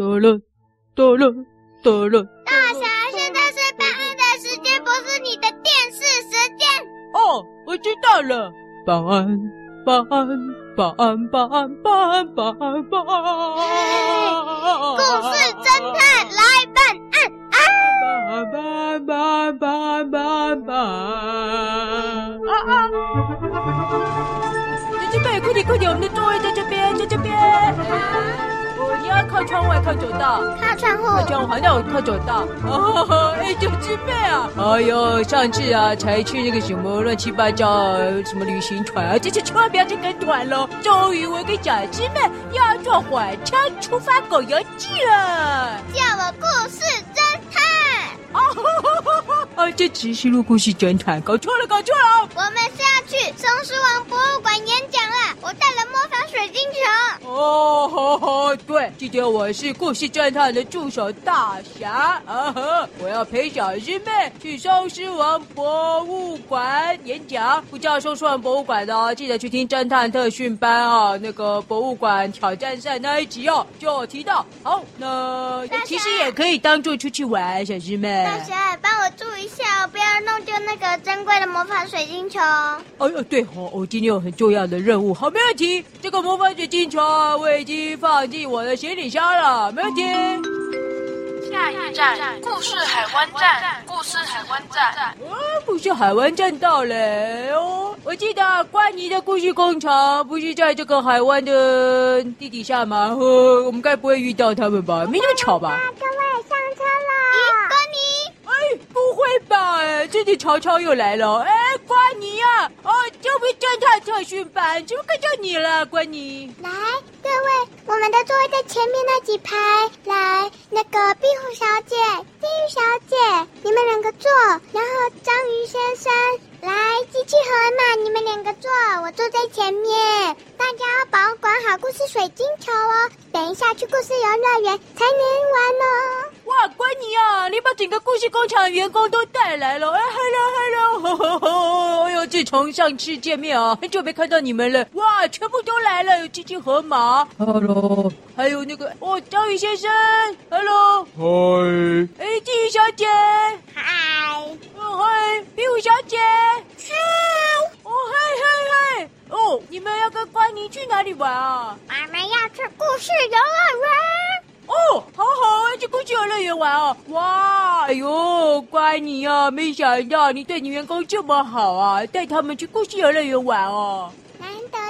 得了，得了，得了。大侠，现在是办案的时间，不是你的电视时间。哦，我知道了，办案，办案，办案，办案，办案，办案，办案。故事侦探来办案啊！办案，办案，办案，办案，办案。啊啊！小鸡妹，快点，快点，我们的座位在靠窗外靠走道，靠窗户，靠窗户，那我靠走道。哦，哎，小鸡妹啊！哎呦，上次啊，才去那个什么乱七八糟什么旅行团啊，这次千万不要再跟团了。终于，我跟小鸡妹要坐火车出发《狗游记》了。叫我故事侦探。哦，啊，这只是路故事侦探，搞错了，搞错了。我们是要去松狮王博物馆演讲了，我带了魔法水晶球。哦，好好，对，记得我是故事侦探的助手大侠啊哈，我要陪小师妹去松狮王博物馆演讲。不知道松狮王博物馆的哦，记得去听侦探特训班啊，那个博物馆挑战赛那一集哦，就有提到。好，那其实也可以当做出去玩，小师妹。大侠，帮我注意一下，不要弄丢那个珍贵的魔法水晶球。哎呦，对哦，我今天有很重要的任务，好，没问题。这个魔法水晶球我已经放进我的行李箱了，没问题。下一站，故事海湾站，故事海湾站。啊，故事海湾站到了哦！我记得关尼的故事工厂不是在这个海湾的地底下吗？呵，我们该不会遇到他们吧？没那么巧吧？各位上车了。不会吧？这里曹操又来了。哎，关你呀、哦，这不是侦探特训班，怎么看到你了，关你？来，各位，我们的座位在前面那几排。来，那个壁虎小姐、金鱼小姐，你们两个坐。然后章鱼先生，来，机器河马，你们两个坐，我坐在前面。大家要保管好故事水晶球哦，等一下去故事游乐园才能玩哦。哇，关你啊，你把整个故事工厂的员工都带来了！哎，hello hello，哎呦，自从上次见面啊，很久没看到你们了。哇，全部都来了，有机器河马，hello，还有那个哦，章鱼先生，hello，嗨。哎，金鱼小姐，嗨，哦嗨，壁虎小姐，嗨，哦嗨嗨嗨，哦，你们要跟关尼去哪里玩啊？我们要去故事游乐园。哦，好好啊，去故事游乐园玩哦！哇，哎呦，关尼啊，没想到你对你员工这么好啊，带他们去故事游乐园玩哦。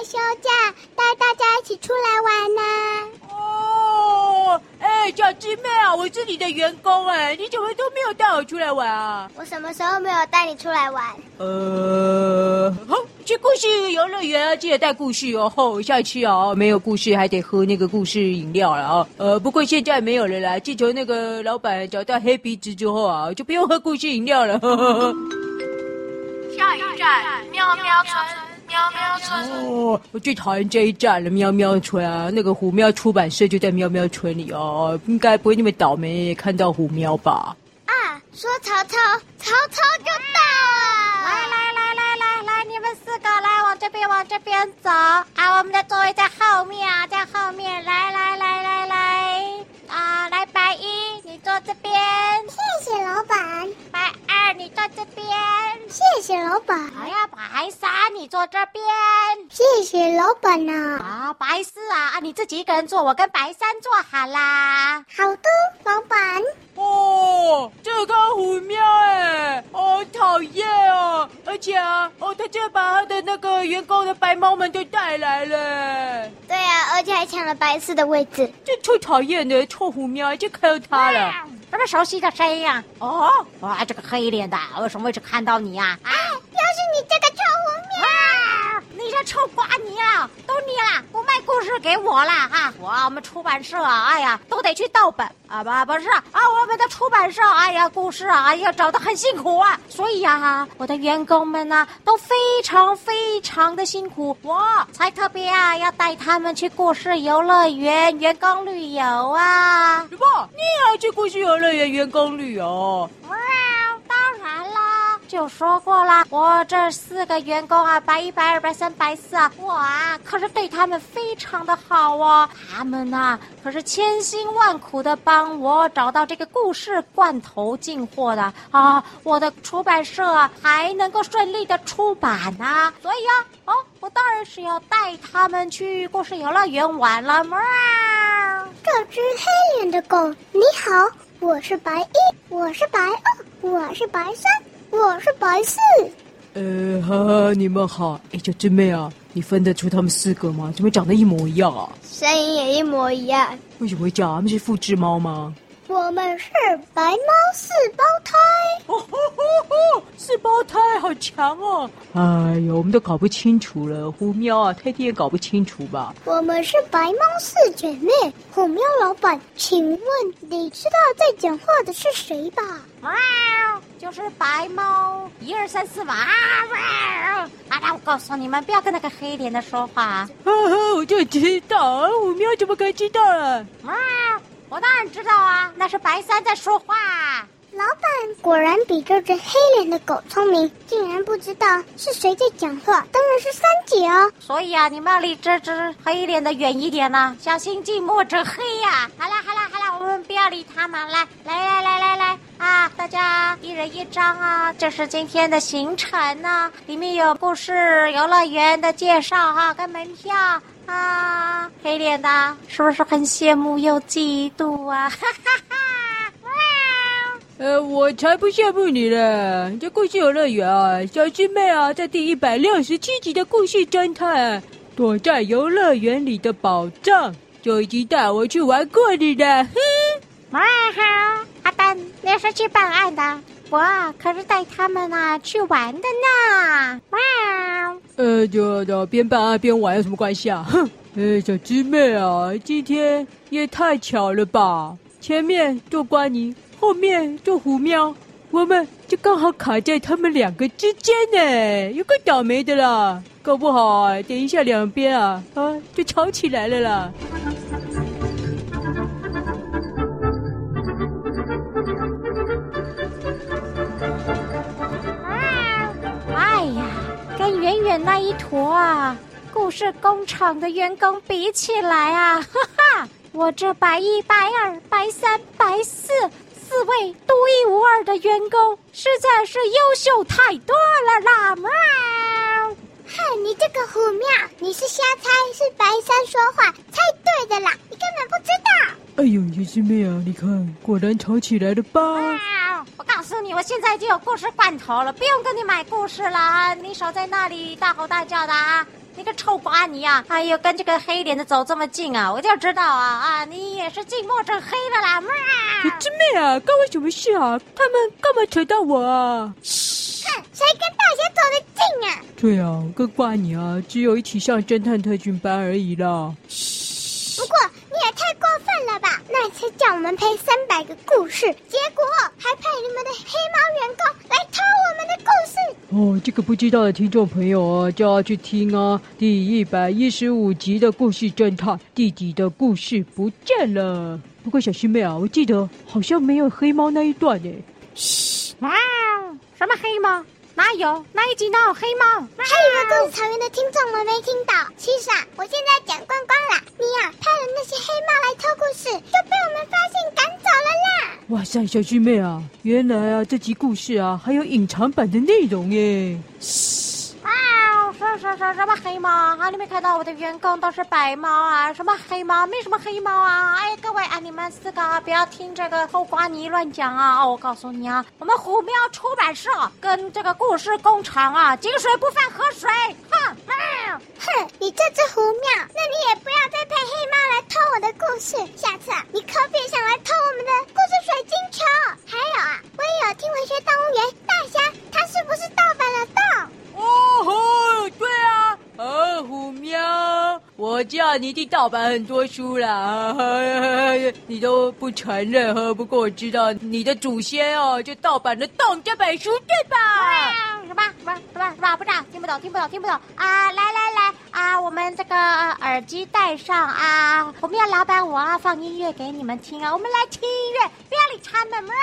休假，带大家一起出来玩呢、啊。哦，哎，小鸡妹啊，我是你的员工哎，你怎么都没有带我出来玩啊？我什么时候没有带你出来玩？呃，好。去故事游乐园啊记得带故事哦。后下次哦，没有故事还得喝那个故事饮料了啊。呃，不过现在没有了啦。自从那个老板找到黑鼻子之后啊，就不用喝故事饮料了。呵呵呵。下一站，喵喵村，喵喵村。哦，我最讨厌这一站了，喵喵村啊。那个虎喵出版社就在喵喵村里哦，应该不会那么倒霉看到虎喵吧？啊，说曹操，曹操就到了。来来来来来，你们。四个来往这边，往这边走啊！我们的座位在后面啊，在后面。来来来来来谢谢老板。哎呀，白山，你坐这边。谢谢老板呐。啊，白四啊，啊，你自己一个人坐，我跟白山坐好啦。好的，老板。哦，这个虎喵哎，好讨厌哦！而且啊，哦，他就把他的那个员工的白猫们都带来了。对啊，而且还抢了白四的位置，这臭讨厌的臭虎喵，就看到他了。这么熟悉的声音啊！哦，哇，这个黑脸的，为什么会只看到你啊？哎，又是你这个臭狐喵！啊、你这臭瓜你啊，都你了，不卖故事给我了啊！我我们出版社啊，哎呀，都得去盗本啊，不不是啊，我们的出版社，哎呀，故事啊，哎呀，找的很辛苦啊，所以呀，我的员工们呢，都非常非常的辛苦，我才特别啊，要带他们去故事游乐园员工旅游啊！什么？你也要去故事游乐园员工旅游？哇，当然啦！就说过了，我这四个员工啊，白一、白二、白三、白四啊，哇，可是对他们非常的好哦。他们呐，可是千辛万苦的帮我找到这个故事罐头进货的啊，我的出版社还能够顺利的出版呢、所以啊，哦，我当然是要带他们去故事游乐园玩了嘛。这只黑脸的狗，你好，我是白一，我是白二，我是白三，我是白四。呃，哈哈，你们好。哎，小真妹啊，你分得出他们四个吗？怎么长得一模一样啊？声音也一模一样。为什么会这样？他们是复制猫吗？我们是白猫四胞胎，哦吼吼吼，四胞胎好强哦！哎呦，我们都搞不清楚了，虎喵啊，太天也搞不清楚吧？我们是白猫四姐妹，虎喵老板，请问你知道在讲话的是谁吧？哇，就是白猫，一二三四嘛！啊，那我告诉你们，不要跟那个黑脸的说话。呵呵，我就知道，虎喵怎么可以知道了？啊！我当然知道啊，那是白三在说话。老板果然比这只黑脸的狗聪明，竟然不知道是谁在讲话。当然是三姐哦。所以啊，你们要离这只黑脸的远一点呢，小心近墨者黑呀。好啦好啦好啦，我们不要理他们，来来来来来来啊！大家一人一张啊，这是今天的行程呢，里面有故事游乐园的介绍哈，跟门票。啊，黑脸的，是不是很羡慕又嫉妒啊？哈哈哈！哇！呃，我才不羡慕你呢！这故事游乐园啊，小师妹啊，在第一百六十七集的故事侦探躲在游乐园里的宝藏，就已经带我去玩过的了。哼！哇哈！阿丹，你是去办案的？我可是带他们啊去玩的呢！哇！呃，就就边办案边玩有什么关系啊？哼！呃，小狮妹啊，今天也太巧了吧！前面做瓜尼，后面做虎喵，我们就刚好卡在他们两个之间呢，有个倒霉的啦！搞不好啊，等一下两边啊啊就吵起来了啦！一坨啊，故事工厂的员工比起来啊，哈哈，我这白一、白二、白三、白四四位独一无二的员工，实在是优秀太多了啦！喵，哼，你这个虎喵，你是瞎猜，是白三说话猜对的啦，你根本不知道。哎呦，小狮妹啊，你看，果然吵起来了吧？我告诉你，我现在已经有故事罐头了，不用跟你买故事了。你少在那里大吼大叫的啊！你个臭瓜你啊！哎呦，跟这个黑脸的走这么近啊！我就知道啊啊！你也是近墨者黑了啦！小狮妹啊，关我什么事啊？他们干嘛扯到我啊？嘘！哼，谁跟大侠走得近啊？对啊，跟瓜你啊，只有一起上侦探特训班而已啦。不过你也太过分了吧！那次叫我们赔三百个故事，结果还派你们的黑猫员工来偷我们的故事。哦，这个不知道的听众朋友啊，就要去听啊，第一百一十五集的故事侦探，弟弟的故事不见了。不过小师妹啊，我记得好像没有黑猫那一段呢。嘘，哇，什么黑猫？哪有？那一集哪有黑猫？还以为故事草原的听众们没听到。其实啊，我现在讲光光啦。你呀、啊，派了那些黑猫来偷故事，就被我们发现赶走了啦！哇塞，小师妹啊，原来啊，这集故事啊还有隐藏版的内容耶！什什什么黑猫啊？你没看到我的员工都是白猫啊？什么黑猫？没什么黑猫啊！哎，各位啊，你们四个啊，不要听这个后瓜泥乱讲啊！我告诉你啊，我们虎喵出版社跟这个故事工厂啊，井水不犯河水！哼，哼，你这只虎喵，那你也不要再派黑猫来偷我的故事。下次啊，你可别想来偷我们的故事水晶球。还有啊，我也有听文学动物园大侠，他是不是盗版了盗？哦吼，对啊，啊虎喵，我叫你的盗版很多书啦，你都不承认呵？不过我知道你的祖先哦，就盗版了《动》这本书，对吧？什么什么什么什么？不知道，听不懂，听不懂，听不懂啊！来来来啊，我们这个耳机戴上啊，我们要老板，我要放音乐给你们听啊，我们来听音乐，不要理他们啊。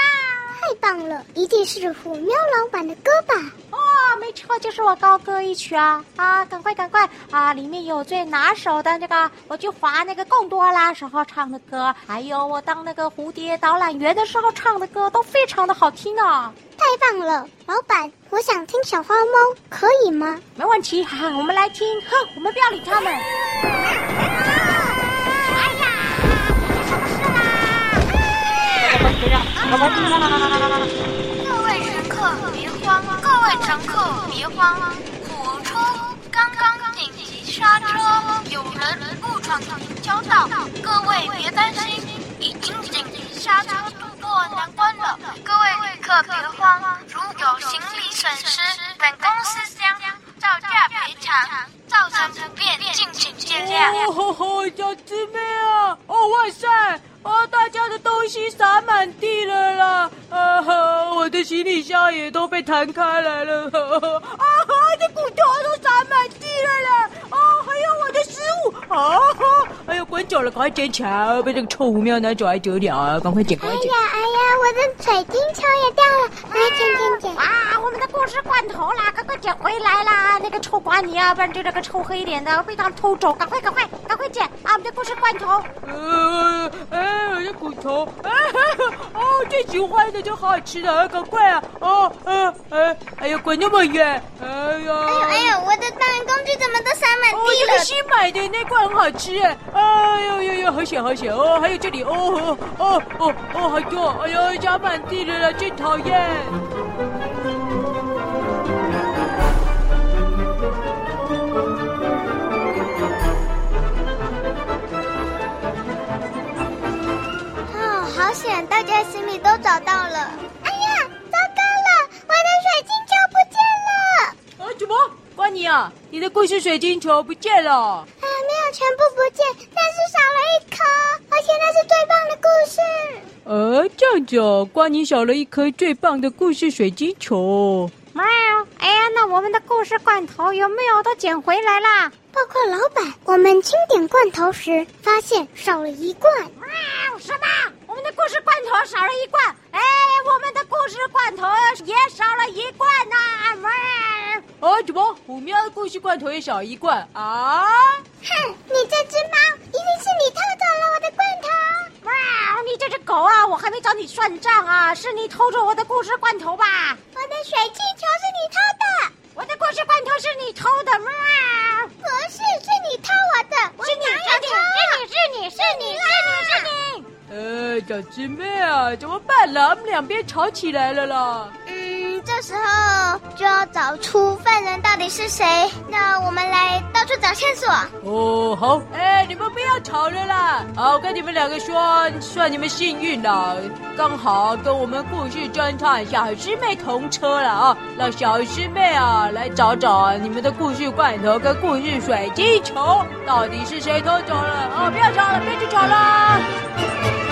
太棒了，一定是虎喵老板的歌吧？哦，没错，就是我高歌一曲啊！啊，赶快赶快啊！里面有最拿手的那个，我去划那个贡多拉时候唱的歌，还有我当那个蝴蝶导览员的时候唱的歌，都非常的好听啊！太棒了，老板，我想听小花猫，可以吗？没问题，哈、啊，我们来听。哼，我们不要理他们。哎呀，什么事啦？各位乘客别慌，各位乘客别慌，火车刚刚紧急刹车，有人误闯停交道，各位别担心，已经紧急刹车渡过难关了。各位旅客别慌，如有行李损失，本公司将照价赔偿，造成不便敬请见谅。哦吼，小师妹啊！哦哇塞！哦，大家的东西洒满地了啦！啊哈，我的行李箱也都被弹开来了！啊哈，这骨头都洒满地了啦！啊，还有我的食物！啊哈，哎呦，滚走了，赶快捡起来，被这个臭无喵拿走还得了啊！赶快捡，快捡！哎呀哎呀，我的水晶球也掉了！来捡捡捡！啊，我们的故事罐头啦，赶快捡回来啦！那个臭瓜泥啊，不然就那个臭黑脸的被他偷走，赶快赶快赶快捡啊！我们的故事罐头。呃，哎，这骨头，哎，哦，最喜欢的就好好吃的，赶快啊！哦，呃，哎，哎呀，滚那么远！哎呀，哎呦哎呦，我的大人工具怎么都洒满地了？哦，这个新买的那罐很好吃哎！哎呦呦呦，好险好险哦！还有这里，哦哦哦哦，好多！哎呦，洒满地了了，真讨厌！故事水晶球不见了？啊，没有全部不见，但是少了一颗，而且那是最棒的故事。呃，这样子哦，关你少了一颗最棒的故事水晶球。喵！哎呀，那我们的故事罐头有没有都捡回来啦？报告老板，我们清点罐头时发现少了一罐。喵！什么？我们的故事罐头少了一罐？哎，我们的故事罐头也少了一罐呐！喵！啊，怎么？虎喵的故事罐头也少一罐啊？哼，你这只猫，一定是你偷走了我的罐头！哇！你这只狗啊，我还没找你算账啊！是你偷走我的故事罐头吧？我的水晶球是你偷的，我的故事罐头是你偷的喵！不是，是你偷我的，是你，是你，是你，是你，是你，是你，是你！呃，小师妹啊，怎么办了？我们两边吵起来了啦！嗯，这时候就要找出犯人到底是谁。那我们来到处找线索。哦，好，哎，你们不要吵了啦！好，我跟你们两个说，算你们幸运了，刚好跟我们故事侦探小师妹同车了啊！让小师妹啊来找找你们的故事罐头跟故事水晶球到底是谁偷走了啊！不要吵了，别去吵了。